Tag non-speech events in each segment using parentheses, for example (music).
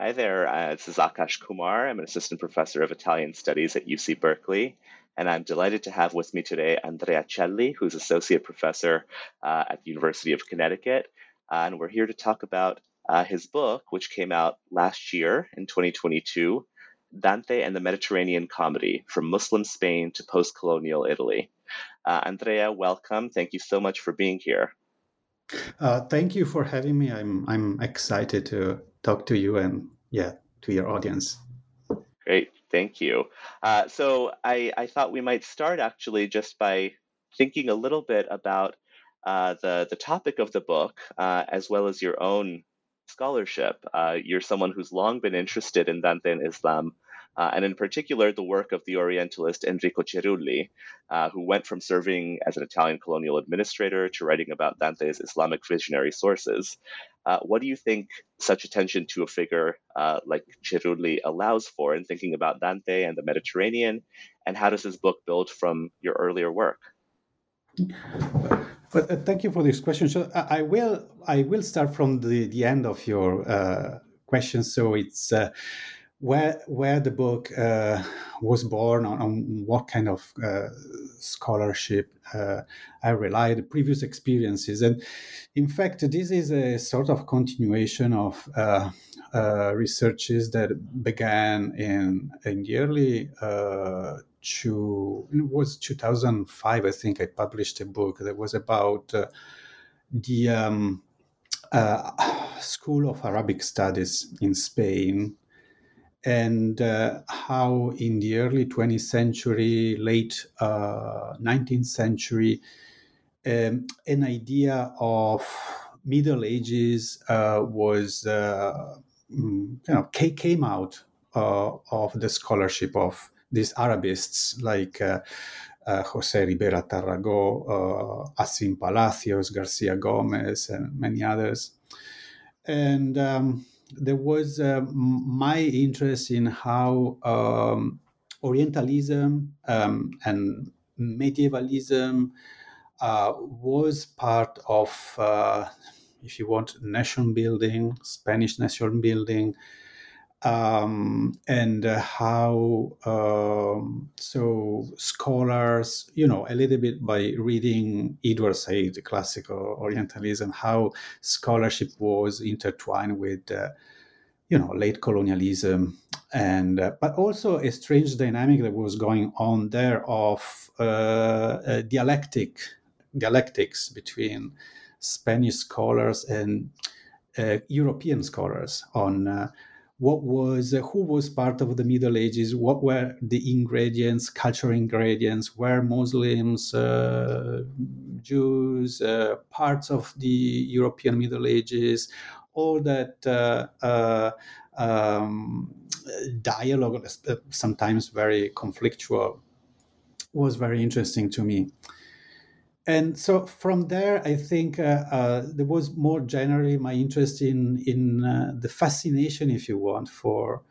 Hi there, uh, this is Akash Kumar. I'm an assistant professor of Italian studies at UC Berkeley, and I'm delighted to have with me today Andrea Celli, who's associate professor uh, at the University of Connecticut. Uh, and we're here to talk about uh, his book, which came out last year in 2022 Dante and the Mediterranean Comedy From Muslim Spain to Post Colonial Italy. Uh, Andrea, welcome. Thank you so much for being here. Uh, thank you for having me. I'm I'm excited to talk to you and yeah to your audience. Great, thank you. Uh, so I I thought we might start actually just by thinking a little bit about uh, the the topic of the book uh, as well as your own scholarship. Uh, you're someone who's long been interested in Dante and Islam uh, and in particular the work of the Orientalist Enrico Cerulli, uh, who went from serving as an Italian colonial administrator to writing about Dante's Islamic visionary sources. Uh, what do you think such attention to a figure uh, like Cerulli allows for in thinking about Dante and the Mediterranean, and how does this book build from your earlier work? Uh, thank you for this question. So I, I, will I will start from the, the end of your uh, question. So it's uh, where where the book uh, was born on, on, what kind of uh, scholarship uh, I relied, previous experiences, and in fact, this is a sort of continuation of uh, uh, researches that began in in the early. Uh, to, it was 2005, I think. I published a book that was about the um, School of Arabic Studies in Spain, and uh, how in the early 20th century, late uh, 19th century, um, an idea of Middle Ages uh, was, uh, mm, you know, came out uh, of the scholarship of these Arabists like uh, Jose Ribera Tarrago, Asín Palacios, Garcia Gomez, and many others. And um, there was uh, my interest in how um, Orientalism um, and medievalism uh, was part of, uh, if you want, nation building, Spanish nation building, um, and uh, how um, so scholars, you know, a little bit by reading Edward Said, the classical Orientalism, how scholarship was intertwined with, uh, you know, late colonialism, and uh, but also a strange dynamic that was going on there of uh, dialectic dialectics between Spanish scholars and uh, European scholars on uh, what was uh, who was part of the middle ages? What were the ingredients cultural ingredients? Were muslims uh, jews uh, parts of the european middle ages? All that uh, uh, um, dialogue uh, sometimes very conflictual was very interesting to me and so from there, I think uh, uh, there was more generally my interest in in uh, the fascination, if you want, for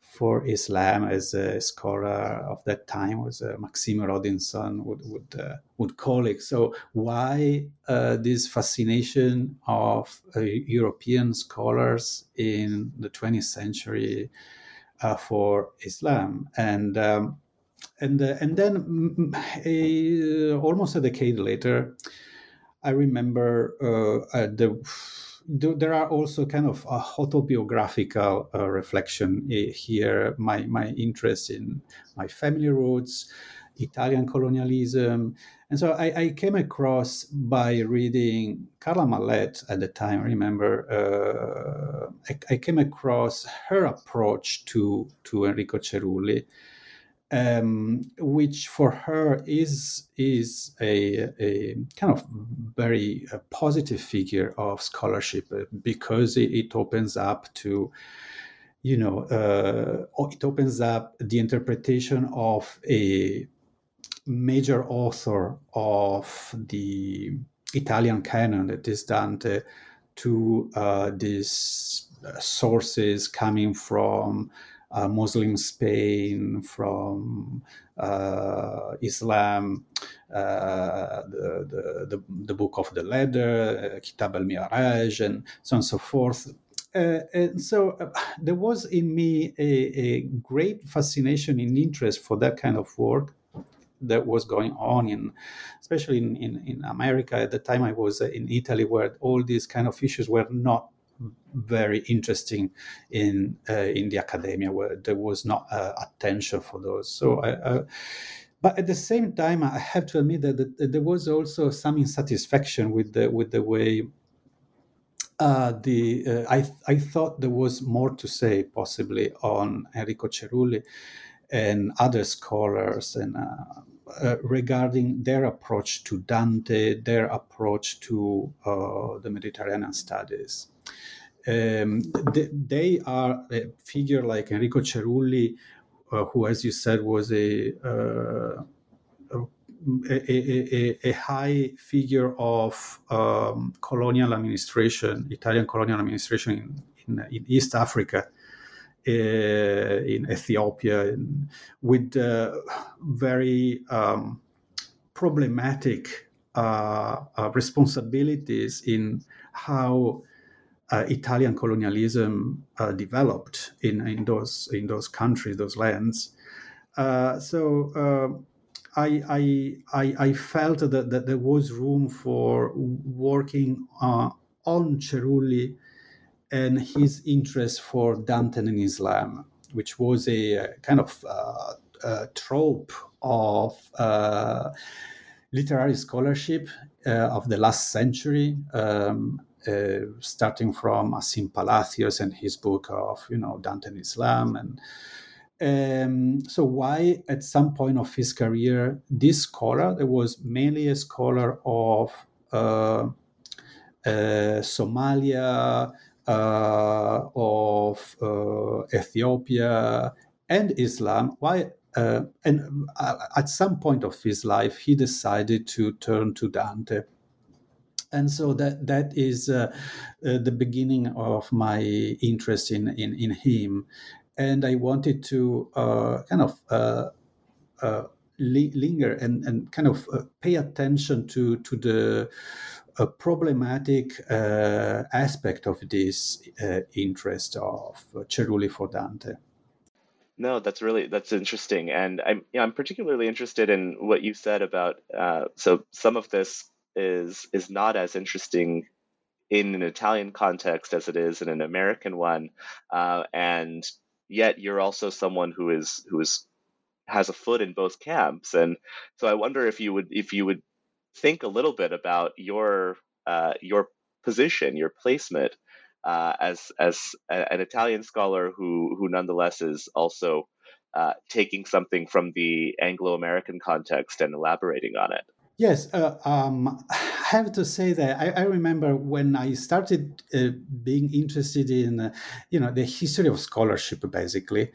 for Islam as a scholar of that time was uh, Maxime Rodinson would would uh, would call it. So why uh, this fascination of European scholars in the 20th century for Islam and um, and uh, and then mm, a, almost a decade later, I remember uh, the. There are also kind of a autobiographical uh, reflection eh, here. My my interest in my family roots, Italian colonialism, and so I, I, came across by reading Karla Mallette at the time. I remember uh, I, I, came across her approach to to Enrico Cerulli, um, which for her is is a, a kind of very uh, positive figure of scholarship uh, because it, it opens up to you know uh, it opens up the interpretation of a major author of the Italian canon that is Dante to uh, these sources coming from uh, Muslim Spain, from uh, Islam, uh, the, the, the, book of the ladder, uh, Kitab al Miraj, and so on and so forth. Uh, and so uh, there was in me a, a, great fascination and interest for that kind of work that was going on in especially in, in, in america at the time i was in italy where all these kind of issues were not very interesting in uh, in the academia where there was not uh, attention for those. So I, uh, but at the same time, I have to admit that, that, there was also some insatisfaction with the with the way. Uh, the uh, I I thought there was more to say possibly on Enrico Cerulli and other scholars and uh, regarding their approach to Dante, their approach to the Mediterranean studies um, they, they, are a figure like Enrico Cerulli, uh, who, as you said, was a, uh, a, a, a, high figure of um, colonial administration, Italian colonial administration in, in, in East Africa, uh, in Ethiopia, in, with uh, very um, problematic uh, uh, responsibilities in how uh, Italian colonialism uh, developed in, in those in those countries, those lands. Uh, so uh, I, I, I, felt that, that there was room for working uh, on Cerulli and his interest for Dante and Islam, which was a, kind of uh, a trope of literary scholarship of the last century. Um, uh, starting from Asín Palacios and his book of you know Dante and Islam and um, so why at some point of his career this scholar that was mainly a scholar of uh, uh, Somalia uh, of uh, Ethiopia and Islam why and at some point of his life he decided to turn to Dante and so that that is uh, uh, the beginning of my interest in in, in him and i wanted to uh, kind of uh, uh, linger and, and kind of uh, pay attention to to the problematic aspect of this interest of Cerulli for Dante. No, that's really that's interesting, and I'm I'm particularly interested in what you said about so some of this is is not as interesting in an Italian context as it is in an American one, uh, and yet you're also someone who is who is has a foot in both camps, and so I wonder if you would if you would think a little bit about your uh, your position, your placement uh, as as a, an Italian scholar who who nonetheless is also uh, taking something from the Anglo American context and elaborating on it. Yes, uh, um, (sighs) I have to say that I, I remember when I started uh, being interested in, uh, you know, the history of scholarship. Basically,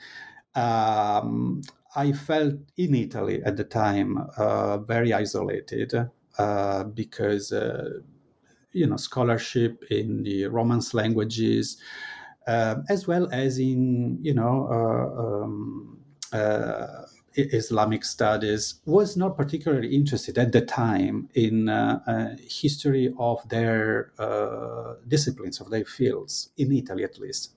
um, I felt in Italy at the time uh, very isolated uh, because, uh, you know, scholarship in the Romance languages, as well as in, you know. Um, Islamic studies was not particularly interested at the time in uh, uh, history of their uh, disciplines of their fields in Italy at least.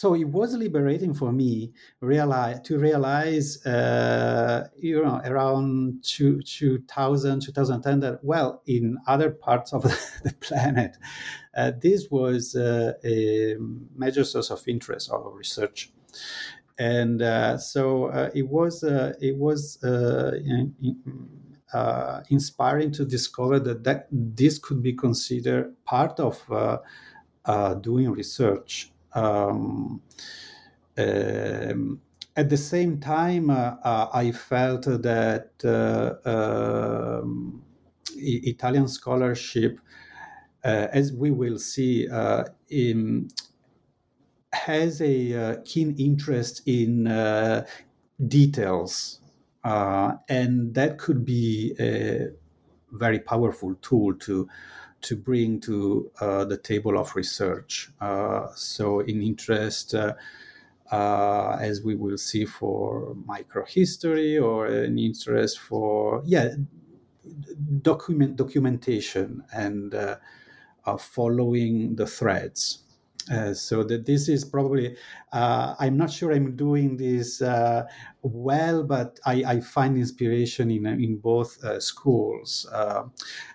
So it was liberating for me realize, to realize, uh, you know, around two, 2000, 2010, that, well, in other parts of (laughs) the planet, uh, this was uh, a major source of interest or research and uh, so uh, it was uh, it was uh, uh, inspiring to discover that, that this could be considered part of doing research. Um, um, at the same time, uh, I felt that uh, um, Italian scholarship, as we will see, in, has a keen interest in details, and that could be a very powerful tool to to bring to uh, the table of research. Uh, so, in interest uh, uh, as we will see for microhistory or an interest for yeah document documentation and uh, uh, following the threads uh, so that this is probably uh, i'm not sure i'm doing this uh, well but I, I, find inspiration in, in both uh, schools. Uh,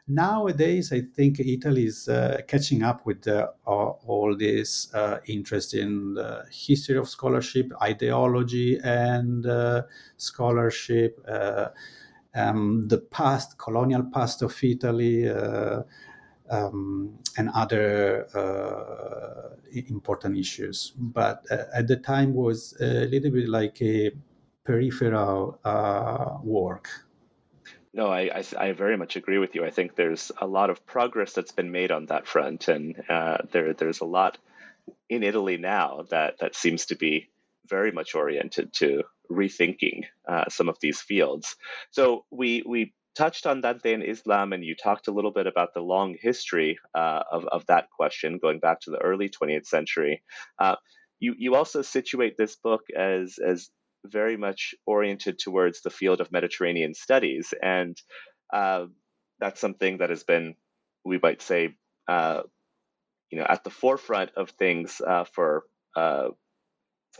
nowadays i think italy is catching up with all this interest in the history of scholarship ideology and scholarship um, the past colonial past of italy um, and other uh, important issues. But uh, at the time was a little bit like a peripheral uh, work. No, I, I, I, very much agree with you. I think there's a lot of progress that's been made on that front, and uh, there there's a lot in Italy now that that seems to be very much oriented to rethinking uh, some of these fields. So we we touched on Dante in Islam, and you talked a little bit about the long history uh, of, of that question going back to the early 20th century. Uh, you, you also situate this book as, as very much oriented towards the field of Mediterranean studies. And uh, that's something that has been, we might say, uh, you know, at the forefront of things uh, for uh,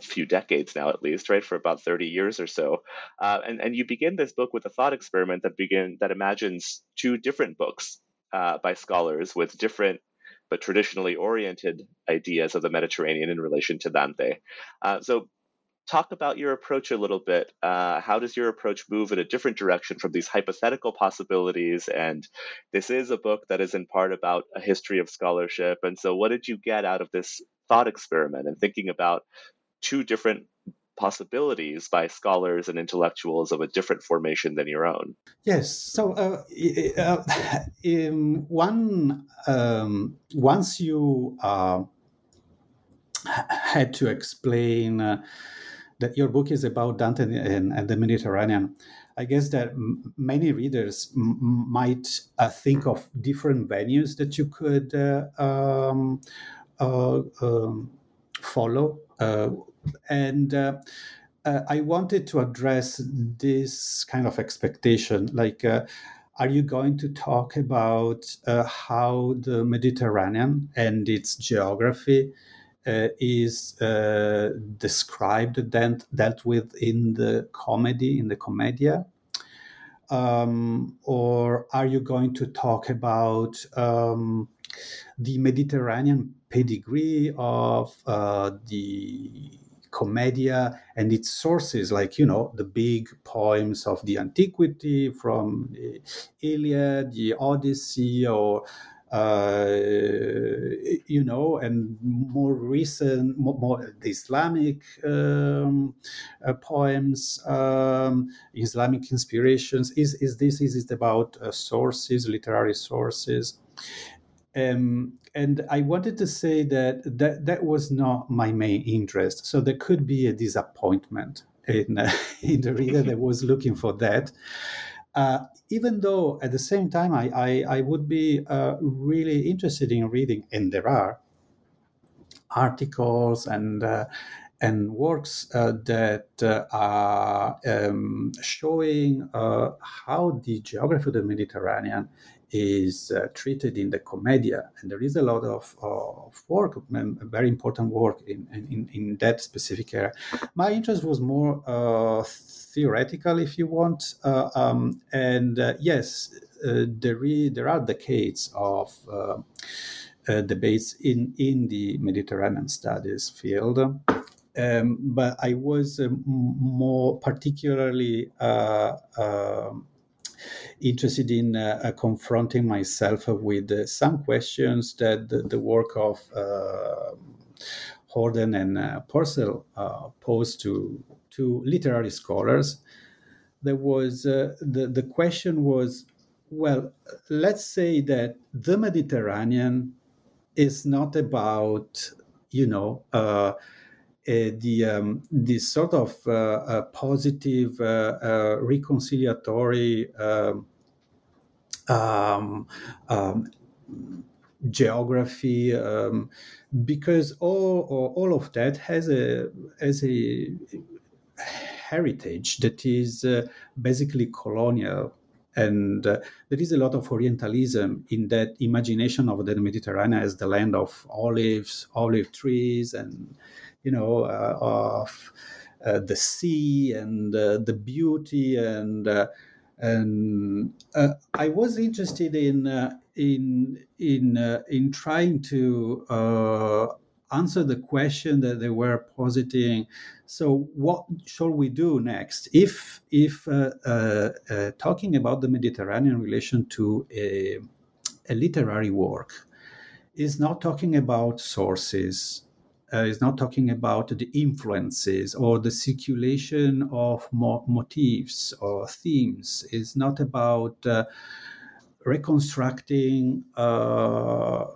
few decades now at least right for about 30 years or so. Uh, and, and you begin this book with a thought experiment that begin that imagines two different books uh, by scholars with different but traditionally oriented ideas of the mediterranean in relation to dante. Uh, so talk about your approach a little bit. Uh, how does your approach move in a different direction from these hypothetical possibilities? And this is a book that is in part about a history of scholarship. And so what did you get out of this thought experiment and thinking about two different possibilities by scholars and intellectuals of a different formation than your own. Yes. So uh, uh, (laughs) one um, once you uh, had to explain uh, that your book is about Dante and, and the Mediterranean. I guess that m- many readers m- might uh, think of different venues that you could um, um, follow and uh, uh, I wanted to address this kind of expectation, like. Uh, are you going to talk about uh, how the Mediterranean and its geography uh, is uh, described and dealt with in the comedy, in the commedia? Um, or are you going to talk about um, the Mediterranean pedigree of the commedia and its sources, like, you know, the big poems of the antiquity from the Iliad, the Odyssey, or uh, you know, and more recent, more, more the Islamic um, uh, poems, um, Islamic inspirations. Is is this is it about uh, sources, literary sources? Um, and I wanted to say that, that that was not my main interest. So there could be a disappointment in, uh, (laughs) in the reader that was looking for that. Uh, even though at the same time I, I, I would be uh, really interested in reading, and there are articles and uh, and works uh, that uh, are um, showing uh, how the geography of the Mediterranean is uh, treated in the Commedia, and there is a lot of, of work, very important work in, in, in that specific area. My interest was more uh, theoretical, if you want, uh, um, and uh, yes, uh, there, is, there are decades of uh, debates in, in the Mediterranean studies field. Um, but I was more particularly um, interested in uh, uh, confronting myself with uh, some questions that the, the work of Horden and uh, Purcell posed to to literary scholars, there was uh, the the question was, well, let's say that the Mediterranean is not about you know. Uh, uh, the um, this sort of uh, uh, positive reconciliatory um, um, um geography um, because all all of that has a has a heritage that is uh, basically colonial. And uh, there is a lot of orientalism in that imagination of the mediterranean as the land of olives olive trees and you know uh, of uh, the sea and uh, the beauty and uh, and I was interested in in in uh, in trying to uh, answer the question that they were positing. So, what shall we do next? If if uh, uh, uh talking about the Mediterranean relation to a, a literary work is not talking about sources. Uh, is not talking about the influences or the circulation of mo- motifs or themes. Is not about reconstructing uh,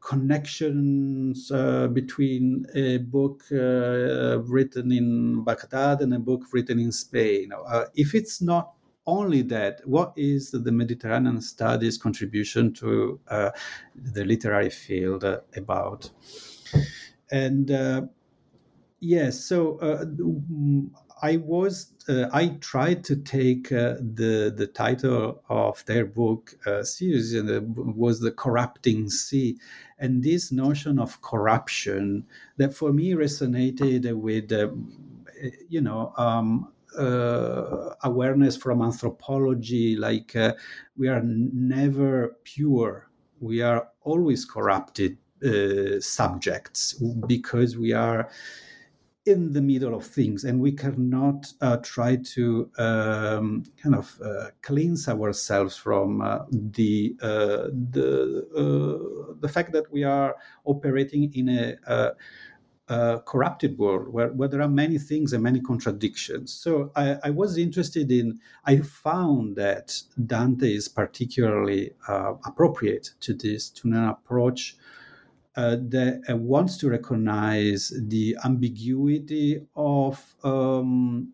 connections uh, between a book uh, written in Baghdad and a book written in Spain. Uh, if it's not only that, what is the Mediterranean studies contribution to uh, the literary field uh, about? And uh, yes, so uh, I was uh, I tried to take uh, the the title of their book uh, seriously, and it was the corrupting sea, and this notion of corruption that for me resonated with, um, you know. Um, uh, awareness from anthropology, like uh, we are never pure, we are always corrupted uh, subjects because we are in the middle of things and we cannot uh, try to um, kind of uh, cleanse ourselves from uh, the uh, the uh, the fact that we are operating in a, a, corrupted world where, where there are many things and many contradictions. So I, I was interested in i found that dante is particularly appropriate to this to an approach uh, that uh, wants to recognize the ambiguity of um,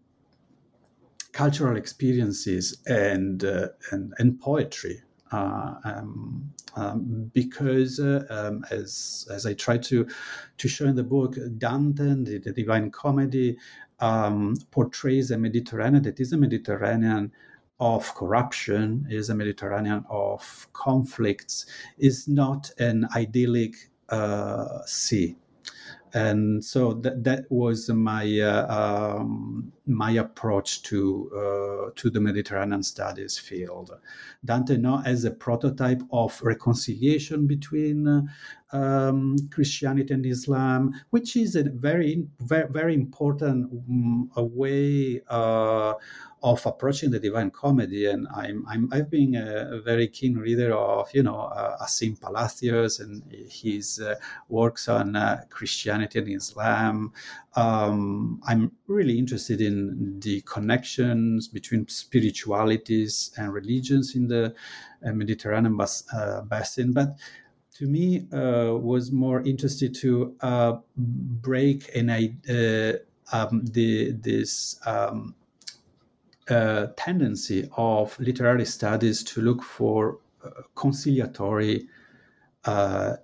cultural experiences and, uh, and, and poetry. Uh, um, um, because uh, um, as as I try to to show in the book, Dante, the, the Divine Comedy, um, portrays a Mediterranean that is a Mediterranean of corruption, is a Mediterranean of conflicts, is not an idyllic sea and so that that was my uh, um, my approach to uh, to the Mediterranean studies field. Dante now as a prototype of reconciliation between um, Christianity and Islam, which is a very very, very important um, way uh, of approaching the Divine Comedy, and I'm, I'm I've been a, a very keen reader of you know uh, Asín Palacios and his uh, works on uh, Christianity and Islam. Um, I'm really interested in the connections between spiritualities and religions in the uh, Mediterranean bas- uh, basin, but to me uh, was more interested to uh, break an uh, um, the this um, uh, tendency of literary studies to look for conciliatory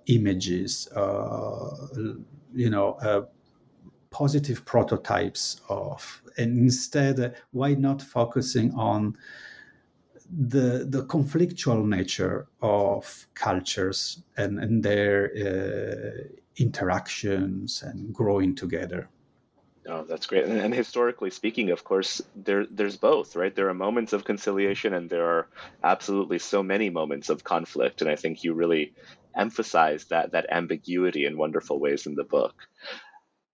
images, you know, positive prototypes of, and instead, why not focusing on the the conflictual nature of cultures and, and their uh, interactions and growing together. Oh, that's great. And, and, historically speaking, of course, there there's both, right? There are moments of conciliation, and there are absolutely so many moments of conflict. And I think you really emphasize that that ambiguity in wonderful ways in the book.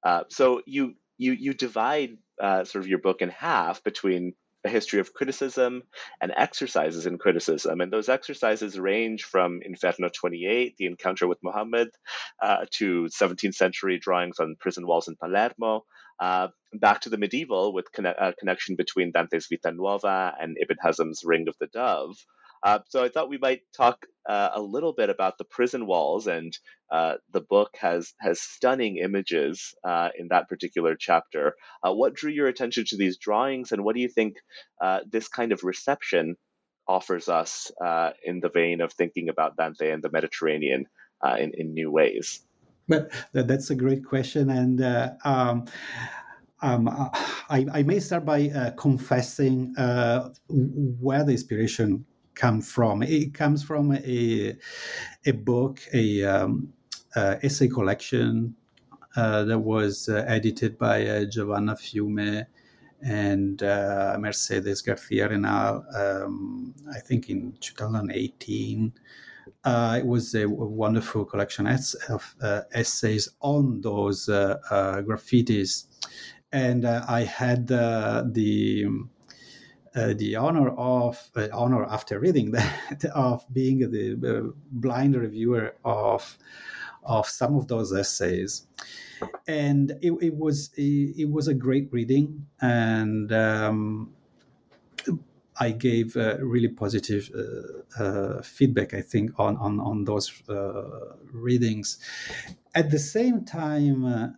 Uh, so you you you divide uh, sort of your book in half between a history of criticism and exercises in criticism. And those exercises range from Inferno 28, the encounter with Muhammad, uh, to 17th century drawings on prison walls in Palermo, uh, back to the medieval with conne- a connection between Dante's Vita Nuova and Ibn Hazm's Ring of the Dove. Uh, so I thought we might talk uh, a little bit about the prison walls, and uh, the book has has stunning images uh, in that particular chapter. Uh, what drew your attention to these drawings, and what do you think uh, this kind of reception offers us in the vein of thinking about Dante and the Mediterranean in in new ways? But that's a great question, and. Um, um, I, I, may start by uh, confessing uh, where the inspiration come from. It comes from a a book, a um, uh, essay collection uh, that was uh, edited by uh, Giovanna Fiume and uh, Mercedes Garcia Arenal. Um, I think in 2018. Uh, it was a wonderful collection of essays on those graffitis, and I had the uh, the honor of uh, honor after reading (laughs) that of being the uh, blind reviewer of of some of those essays and it, it was it, it, was a great reading and um, I gave uh, really positive uh, uh, feedback, I think, on on, on those readings. At the same time,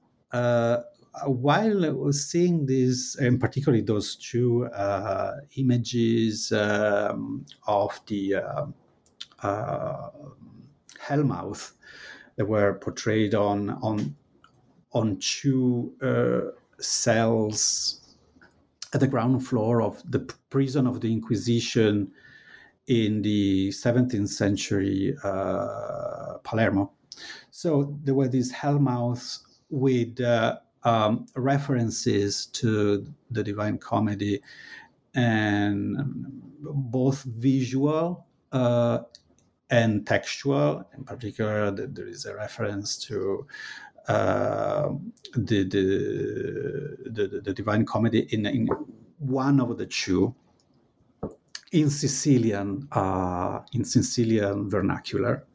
while I was seeing these, and particularly those two uh, images um, of the uh, uh, hellmouth that were portrayed on on on two uh, cells at the ground floor of the prison of the Inquisition in the 17th century uh, Palermo. So there were these hellmouths with uh, um, references to the Divine Comedy and both visual uh, and textual. In particular, there is a reference to uh, the, the, the, the Divine Comedy in, in one of the two in Sicilian uh, in Sicilian vernacular.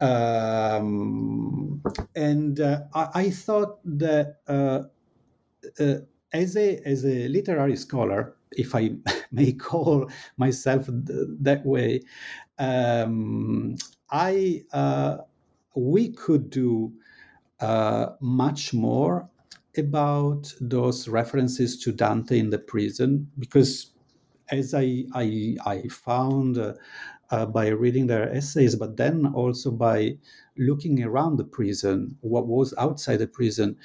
Um, and uh, I, I, thought that uh, uh, as a as a literary scholar, if I (laughs) may call myself th- that way, um, I uh, we could do uh, much more about those references to Dante in the prison because as I I, I found uh, uh, by reading their essays, but then also by looking around the prison, what was outside the prison.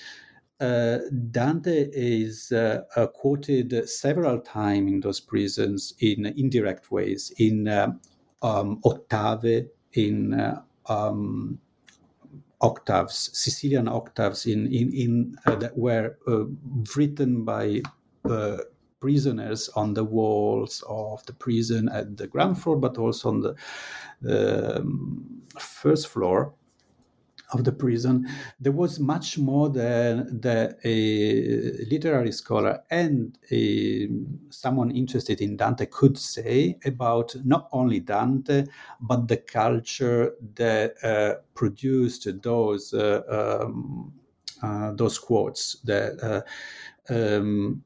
Uh, Dante is uh, uh quoted several times in those prisons in indirect ways, in uh, um, octave, in uh, um, octaves, Sicilian octaves, in in, in that were written by prisoners on the walls of the prison at the ground floor, but also on the, um, first floor of the prison, there was much more than the, a literary scholar and a, someone interested in Dante could say about not only Dante, but the culture that uh, produced those uh, um, uh, those quotes that. Uh, um,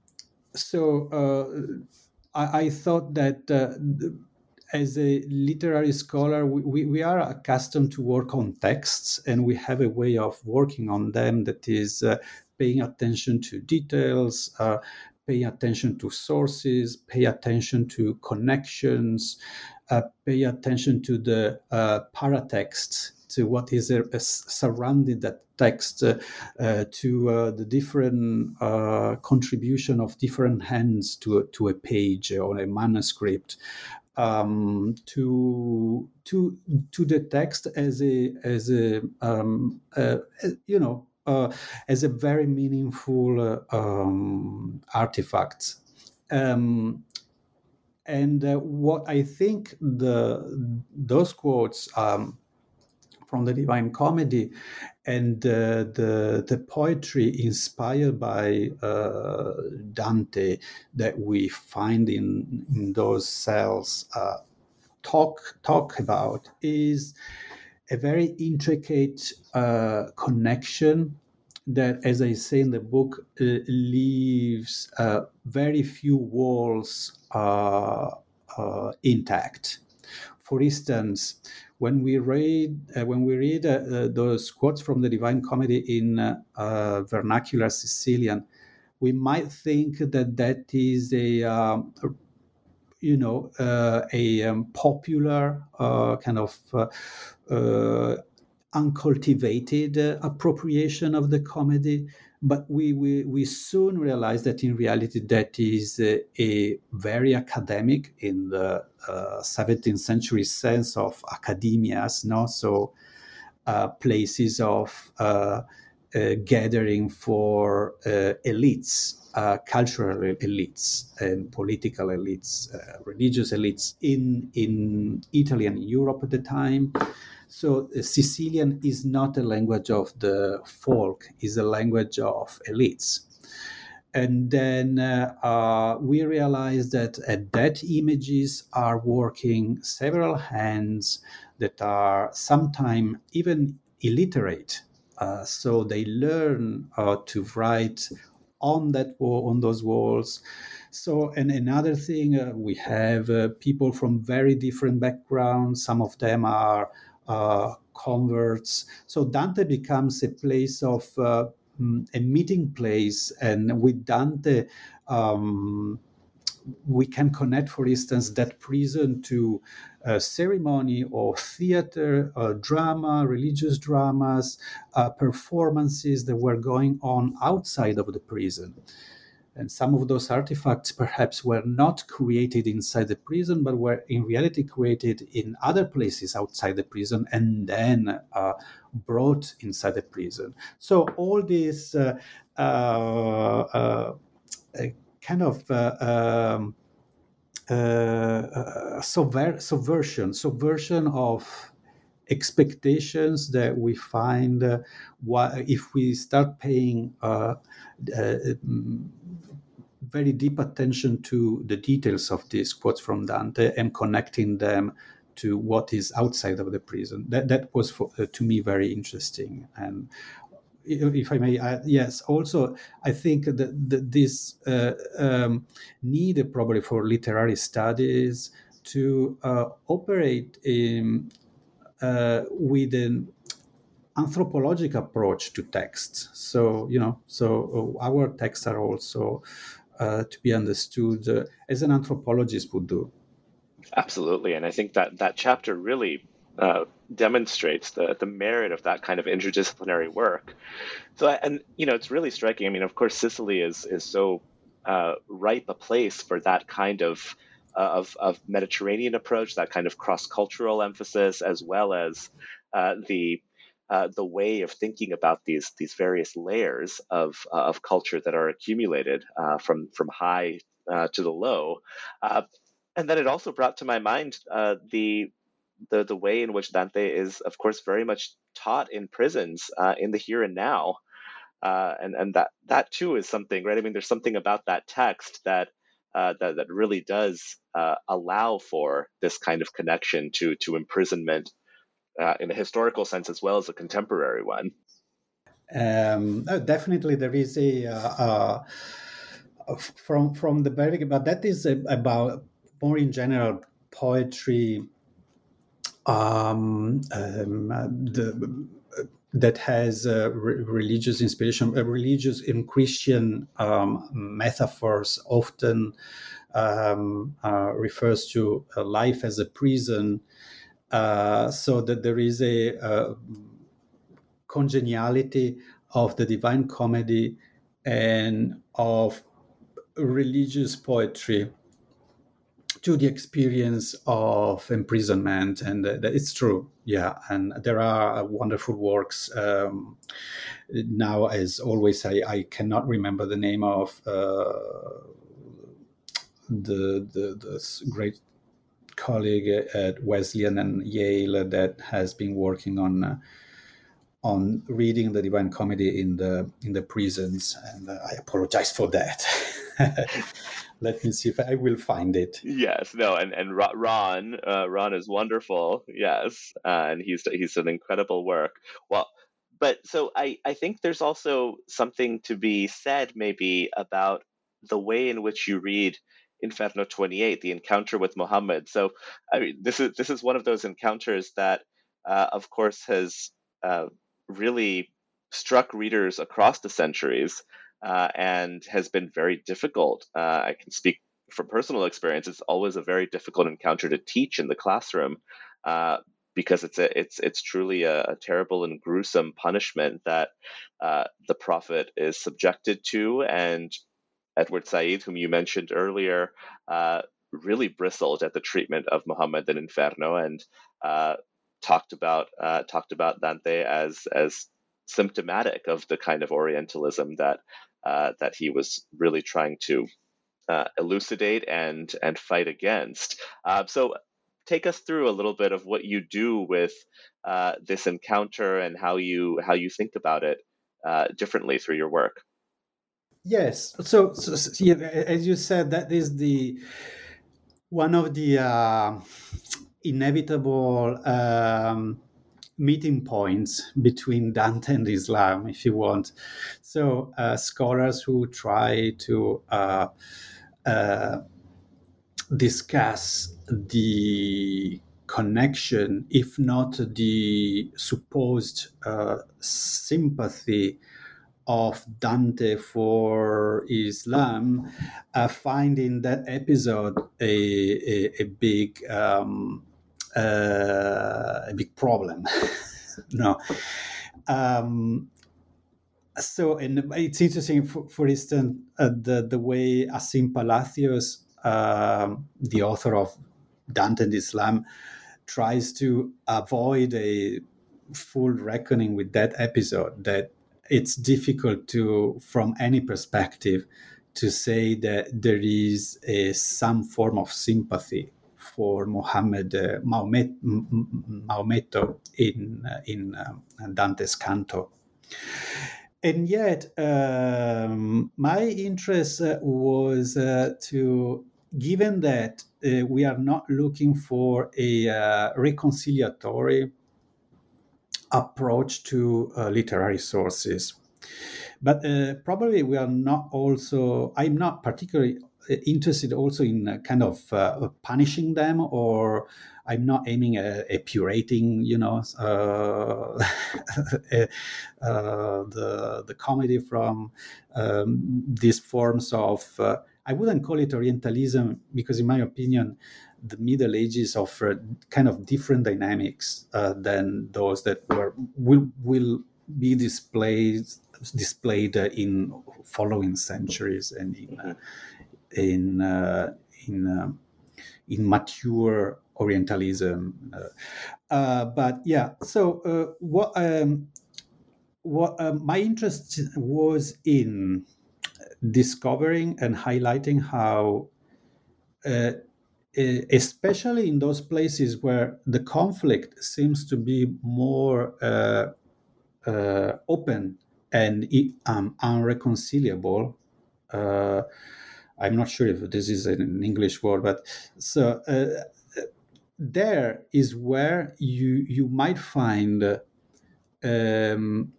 so uh, I, I, thought that uh, as a literary scholar, we, we are accustomed to work on texts and we have a way of working on them that is uh, paying attention to details, uh, paying attention to sources, pay attention to connections, uh, pay attention to the uh, paratext, to what is surrounding that text uh, uh, to uh, the different contribution of different hands to, to a page or a manuscript. Um, to to to the text as a as a um, uh, you know uh, as a very meaningful uh, um, artifact. Um, and what I think the those quotes um, from the Divine Comedy, and uh, the the poetry inspired by uh, Dante that we find in in those cells uh, talk talk about is a very intricate uh, connection that, as I say in the book, uh, leaves uh, very few walls intact. For instance, when we read uh, when we read uh, uh, those quotes from the Divine Comedy in uh, vernacular Sicilian, we might think that that is a um, you know uh, a um, popular uh, kind of uncultivated appropriation of the comedy but we, we, we soon realized that in reality that is a, a very academic in the uh, 17th century sense of academias, no? So uh, places of uh, uh gathering for uh, elites, uh, cultural elites and political elites, religious elites in, in Italy and Europe at the time. So uh, Sicilian is not a language of the folk; is a language of elites. And then uh, uh, we realized that at that images are working several hands that are sometimes even illiterate. Uh, so they learn to write on that wall, on those walls. So, and another thing, uh, we have uh, people from very different backgrounds. Some of them are uh, converts. So Dante becomes a place of uh, mm, a meeting place, and with Dante. Um, we can connect, for instance, that prison to a ceremony or theater, uh, drama, religious dramas, uh, performances that were going on outside of the prison. And some of those artifacts perhaps were not created inside the prison, but were in reality created in other places outside the prison and then uh, brought inside the prison. So all this uh, uh, uh kind of uh, um, uh, subver- subversion, subversion of expectations that we find uh, why, if we start paying uh, uh, very deep attention to the details of these quotes from Dante and connecting them to what is outside of the prison. That that was for, uh, to me very interesting. And if I may, add, yes. Also, I think that, that this uh, um, need probably for literary studies to uh, operate in, uh, with an anthropological approach to texts. So you know, so uh, our texts are also uh, to be understood uh, as an anthropologist would do. Absolutely, and I think that that chapter really uh, demonstrates the the merit of that kind of interdisciplinary work. So, and you know, it's really striking. I mean, of course, Sicily is is so uh, ripe a place for that kind of uh, of, of Mediterranean approach, that kind of cross cultural emphasis, as well as uh, the uh, the way of thinking about these these various layers of uh, of culture that are accumulated uh, from from high uh, to the low, uh, and then it also brought to my mind the the the way in which Dante is, of course, very much taught in prisons in the here and now, and and that that too is something, right? I mean, there's something about that text that. that that really does allow for this kind of connection to to imprisonment uh, in a historical sense as well as a contemporary one. Um, definitely, there is a uh, uh, from from the very but that is a, about more in general poetry. Um, um, the that has uh, re- religious inspiration, uh, religious and Christian um, metaphors often um, uh, refers to life as a prison uh, so that there is a, a, congeniality of the Divine Comedy and of religious poetry to the experience of imprisonment. And it's true. Yeah. And there are wonderful works um, now as always I, I, cannot remember the name of uh, the, the, the great colleague at Wesleyan and Yale that has been working on uh, on reading the Divine Comedy in the in the prisons, and uh, I apologize for that. (laughs) Let me see if I will find it. Yes, no, and and Ron, uh, Ron is wonderful. Yes, uh, and he's he's an incredible work. Well, but so I I think there's also something to be said maybe about the way in which you read Inferno 28, the encounter with Muhammad. So I mean, this is this is one of those encounters that, uh, of course, has uh, really struck readers across the centuries uh, and has been very difficult. Uh, I can speak from personal experience. It's always a very difficult encounter to teach in the classroom uh, because it's a, it's it's truly a, a terrible and gruesome punishment that uh, the prophet is subjected to, and Edward Said, whom you mentioned earlier, uh, really bristled at the treatment of Muhammad in Inferno and uh, talked about uh, talked about Dante as as symptomatic of the kind of Orientalism that uh, that he was really trying to uh, elucidate and and fight against. Uh, so, take us through a little bit of what you do with uh, this encounter and how you how you think about it uh, differently through your work. Yes. So, so, so yeah, as you said, that is the one of the uh, inevitable um, meeting points between Dante and Islam, if you want. So, uh, scholars who try to uh, uh, discuss the connection, if not the supposed uh, sympathy of Dante for Islam, I find in that episode a, a, a big um, uh, a big problem. (laughs) no. Um, so, and it's interesting, for, for instance, uh, the, the way Asín Palacios, uh, the author of Dante and Islam, tries to avoid a full reckoning with that episode, that it's difficult to, from any perspective, to say that there is a, some form of sympathy for Muhammad uh, Maometto in uh, in uh, Dante's Canto. And yet, um, my interest uh, was uh, to, given that uh, we are not looking for a reconciliatory approach to literary sources, but probably we are not also, I'm not particularly interested also in uh, kind of uh, punishing them or i'm not aiming at epurating you know uh, (laughs) uh, the the comedy from um, these forms of uh, i wouldn't call it orientalism because in my opinion the middle ages offer kind of different dynamics uh, than those that were will will be displayed displayed in following centuries and in uh, in uh, in uh, in mature Orientalism. Uh, but yeah, so what um, what my interest was in discovering and highlighting how especially in those places where the conflict seems to be more uh, uh, open and um, unreconcilable, uh, I'm not sure if this is an English word, but so uh, there is where you you might find um,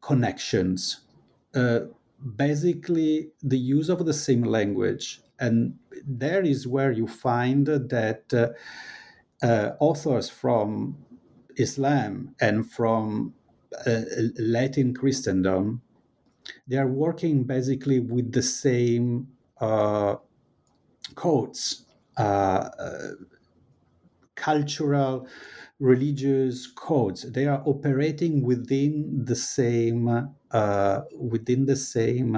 connections. Uh, basically, the use of the same language, and there is where you find that uh, uh authors from Islam and from uh, Latin Christendom they are working basically with the same uh, codes, uh, uh, cultural, religious codes. They are operating within the same uh, within the same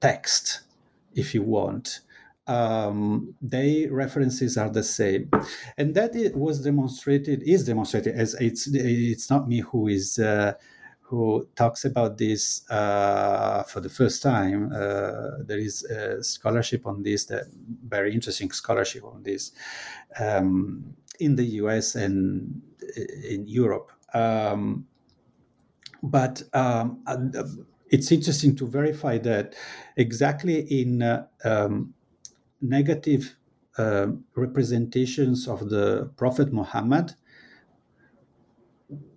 text, if you want. Um, they references are the same, and that it was demonstrated is demonstrated as it's it's not me who is uh, who talks about this uh, for the first time. Uh, there is a scholarship on this, that very interesting scholarship on this um, in the US and in Europe. Um, but um, it's interesting to verify that exactly in uh, um, negative uh, representations of the Prophet Muhammad,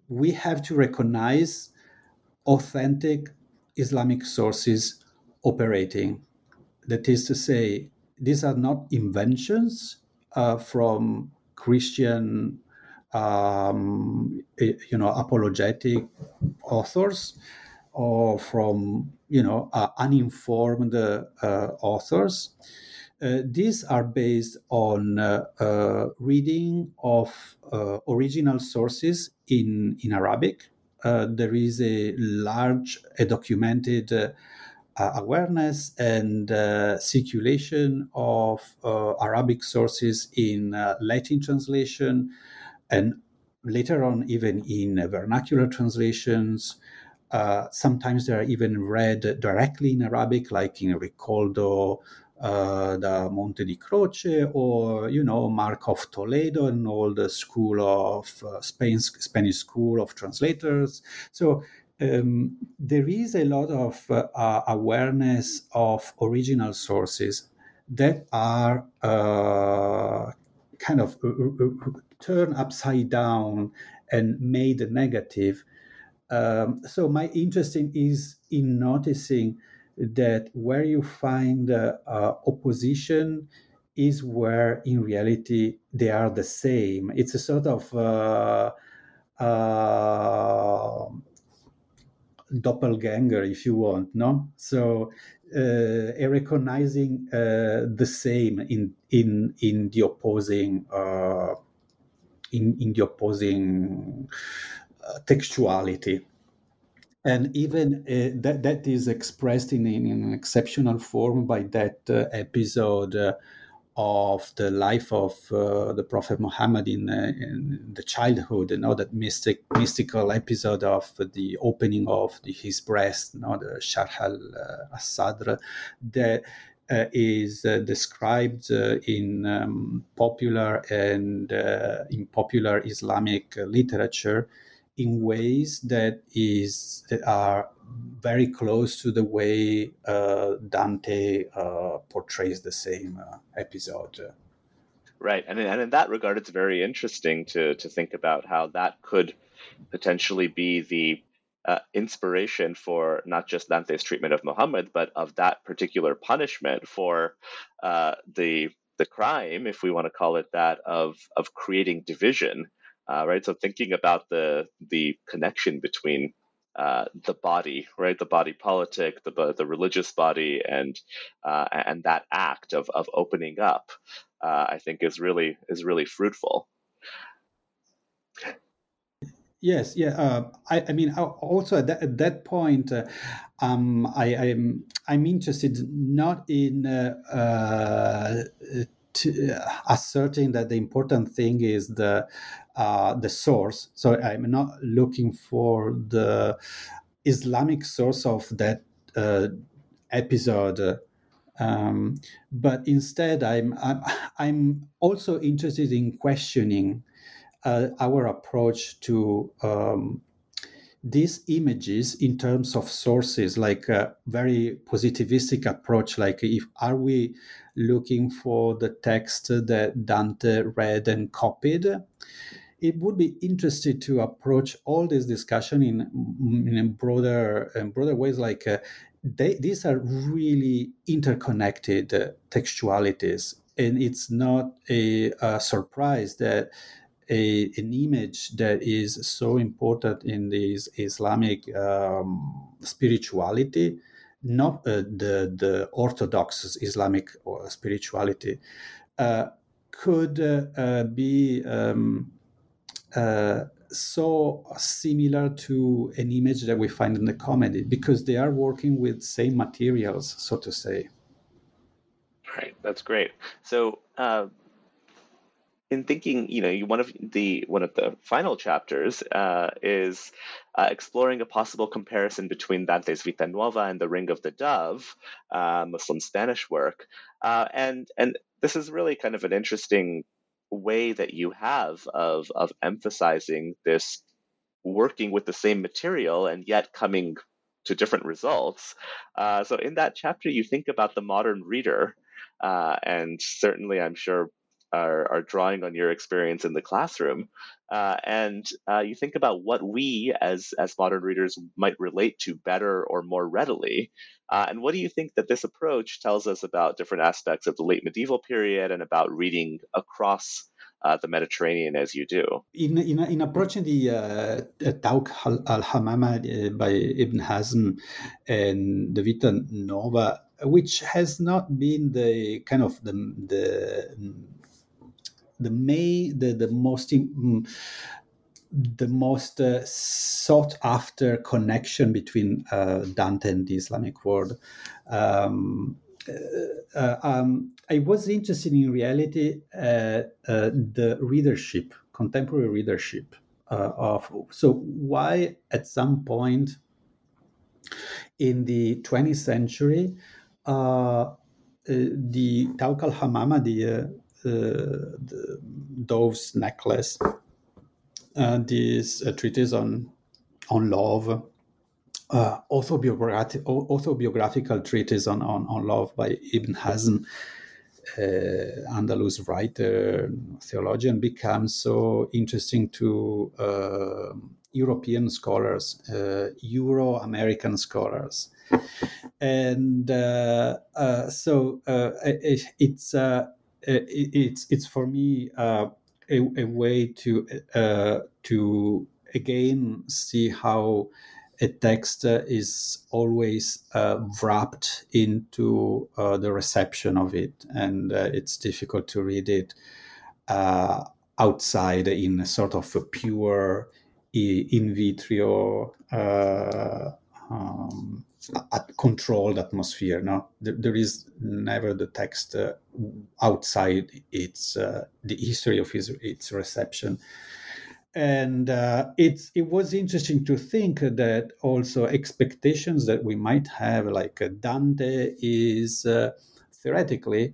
we have to recognize authentic Islamic sources operating. That is to say, these are not inventions uh, from Christian, um, you know, apologetic authors or from, you know, uh, uninformed uh, authors. Uh, these are based on uh, uh, reading of original sources in, in Arabic. there is a large, a documented awareness and circulation of Arabic sources in Latin translation and later on even in vernacular translations. Uh, sometimes they are even read directly in Arabic, like in Ricoldo uh, the Monte di Croce or, you know, Mark of Toledo and all the school of uh, Spain, Spanish school of translators. So um, there is a lot of uh, awareness of original sources that are uh, kind of uh, uh, turned upside down and made negative. Um, so my interest in, is in noticing that where you find uh, uh, opposition is where in reality they are the same. It's a sort of uh, uh, doppelganger, if you want, no? So uh, recognizing uh, the same in in in the opposing in in the opposing textuality. And even uh, that that is expressed in, in, an exceptional form by that uh, episode uh, of the life of uh, the Prophet Muhammad in, uh, in, the childhood, you know, that mystic mystical episode of the opening of the, his breast, you know, the Sharh that uh, is uh, described uh, in um, popular and in popular Islamic literature in ways that is that are very close to the way uh, Dante uh, portrays the same uh, episode. Right, and in, and in that regard, it's very interesting to to think about how that could potentially be the uh, inspiration for not just Dante's treatment of Muhammad, but of that particular punishment for uh, the the crime, if we want to call it that, of of creating division uh, right? So thinking about the the connection between uh, the body, right, the body politic, the the religious body, and uh, and that act of of opening up, uh, I think is really is really fruitful. Yes, yeah. Uh, I, I mean, also at that, at that point, uh, um, I, I'm I'm interested not in uh, to, uh, asserting that the important thing is the uh, the source. So I'm not looking for the Islamic source of that uh, episode. Um, but instead, I'm, I'm, I'm also interested in questioning uh, our approach to um, these images in terms of sources like a very positivistic approach like if are we looking for the text that dante read and copied. It would be interesting to approach all this discussion in in broader in broader ways like uh, they, these are really interconnected uh, textualities and it's not a, a surprise that a, an image that is so important in this Islamic um, spirituality, not uh, the the Orthodox Islamic uh, spirituality, uh, could uh, uh be um, uh, so similar to an image that we find in the comedy because they are working with same materials, so to say. Right, that's great. So in thinking, you know, one of the one of the final chapters uh, is uh, exploring a possible comparison between Dante's Vita Nuova and The Ring of the Dove, uh, Muslim Spanish work. Uh, and, and this is really kind of an interesting way that you have of, of emphasizing this working with the same material and yet coming to different results. Uh, so in that chapter, you think about the modern reader, uh, and certainly, I'm sure are, are drawing on your experience in the classroom. Uh, and uh, you think about what we as, as modern readers might relate to better or more readily. Uh, and what do you think that this approach tells us about different aspects of the late medieval period and about reading across uh, the Mediterranean as you do. In in, in approaching the uh, Tawq al Hamama uh, by Ibn Hazm and the Vita Nova, which has not been the kind of the the the may the the most mm, the most uh, sought after connection between uh, Dante and the Islamic world. Um, uh, uh um, I was interested in reality uh, uh, the readership, contemporary readership of. So why at some point in the 20th century, the Tawq al-Hamama, the the dove's necklace. Uh, this uh, treatise on on love, uh, autobiographic, autobiographical treatise on, on, on love by Ibn Hazm, uh, Andalus writer, theologian, becomes so interesting to uh, European scholars, uh, Euro American scholars. And uh, uh, so it, it's uh, it's it's for me uh, a, a, way to uh, to again see how a text is always uh, wrapped into uh, the reception of it, and uh, it's difficult to read it outside in a sort of a pure in vitro um, a controlled atmosphere. No, there, there is never the text uh, outside its uh, the history of his, its reception, and uh, it's it was interesting to think that also expectations that we might have, like uh, Dante, is uh, theoretically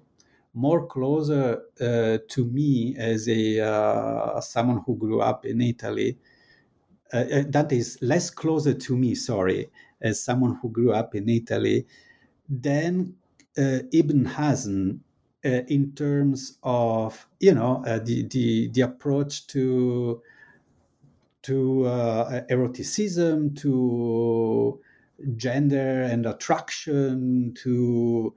more closer uh, to me as a someone who grew up in Italy. Dante is less closer to me, sorry, as someone who grew up in Italy, then uh, Ibn Hazm, uh, in terms of you know uh, the, the the approach to to uh, eroticism, to gender and attraction, to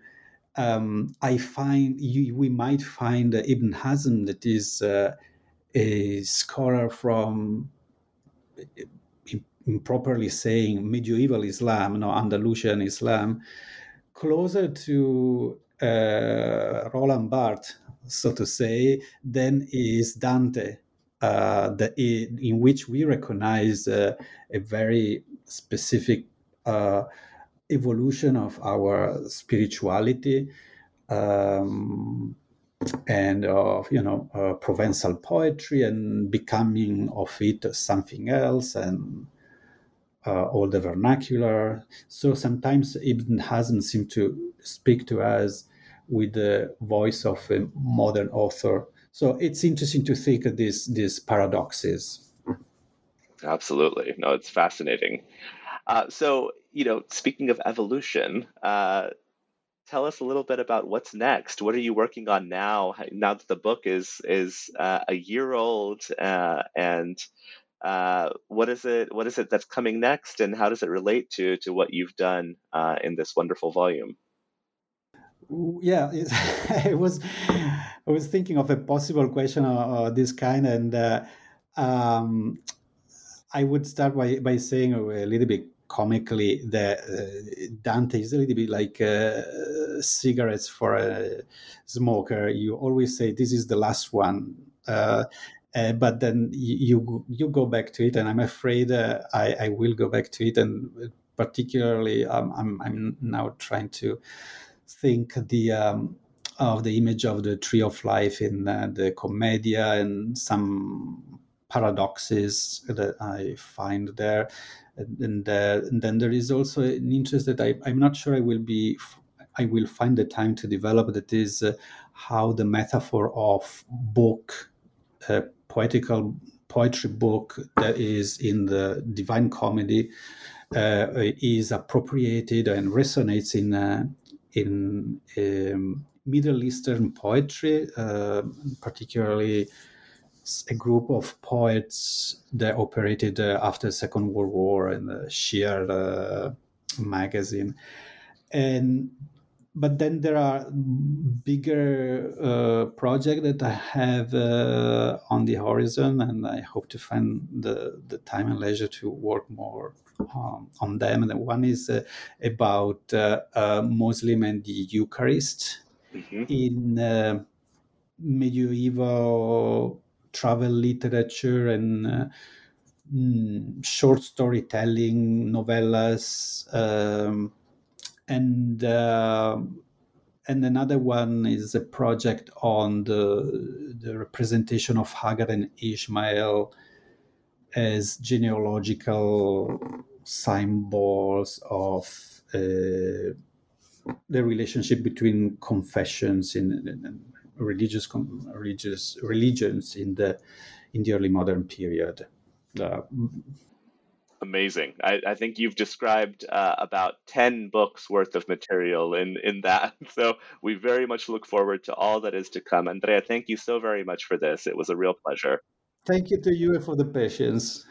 um, I find you, we might find Ibn Hazm that is uh, a scholar from improperly saying medieval Islam, no Andalusian Islam, closer to uh, Roland Barthes, so to say, than is Dante, uh, the, in which we recognize uh, a very specific uh, evolution of our spirituality. Um, and of you know uh, Provençal poetry and becoming of it something else and uh, all the vernacular. So sometimes Ibn Hazm seems to speak to us with the voice of a modern author. So it's interesting to think of these these paradoxes. Absolutely, no, it's fascinating. Uh, so you know, speaking of evolution, uh, tell us a little bit about what's next. What are you working on now? Now that the book is is uh, a year old uh, and uh, what is it what is it that's coming next and how does it relate to to what you've done uh, in this wonderful volume? Yeah (laughs) it, was i was thinking of a possible question of, this kind and uh, um, i would start by, by saying a little bit comically that uh, dante is a little bit like uh, cigarettes for a smoker. You always say this is the last one uh, but then you you go back to it, and I'm afraid uh, I, I will go back to it, and particularly um, I'm I'm now trying to think the um, of the image of the tree of life in uh, the Commedia and some paradoxes that I find there. And, uh, and, then there is also an interest that I, am not sure I will be, I will find the time to develop. That is uh, how the metaphor of book, uh, poetical poetry book that is in the Divine Comedy, uh, is appropriated and resonates in uh, in um, Middle Eastern poetry, uh, particularly a group of poets that operated uh, after the Second World War in the Shir uh, magazine. And but then there are bigger uh, projects that I have uh, on the horizon, and I hope to find the, the time and leisure to work more um, on them. And one is uh, about uh, Muslim and the Eucharist mm-hmm. in uh, medieval travel literature and uh, mm, short storytelling, novellas, um, and uh, and another one is a project on the the representation of Hagar and Ishmael as genealogical symbols of uh, the relationship between confessions in, in, religious religious religions in the in the early modern period. Uh, Amazing. I, I, think you've described uh, about 10 books worth of material in, in that. (laughs) So we very much look forward to all that is to come. Andrea, thank you so very much for this. It was a real pleasure. Thank you to you for the patience.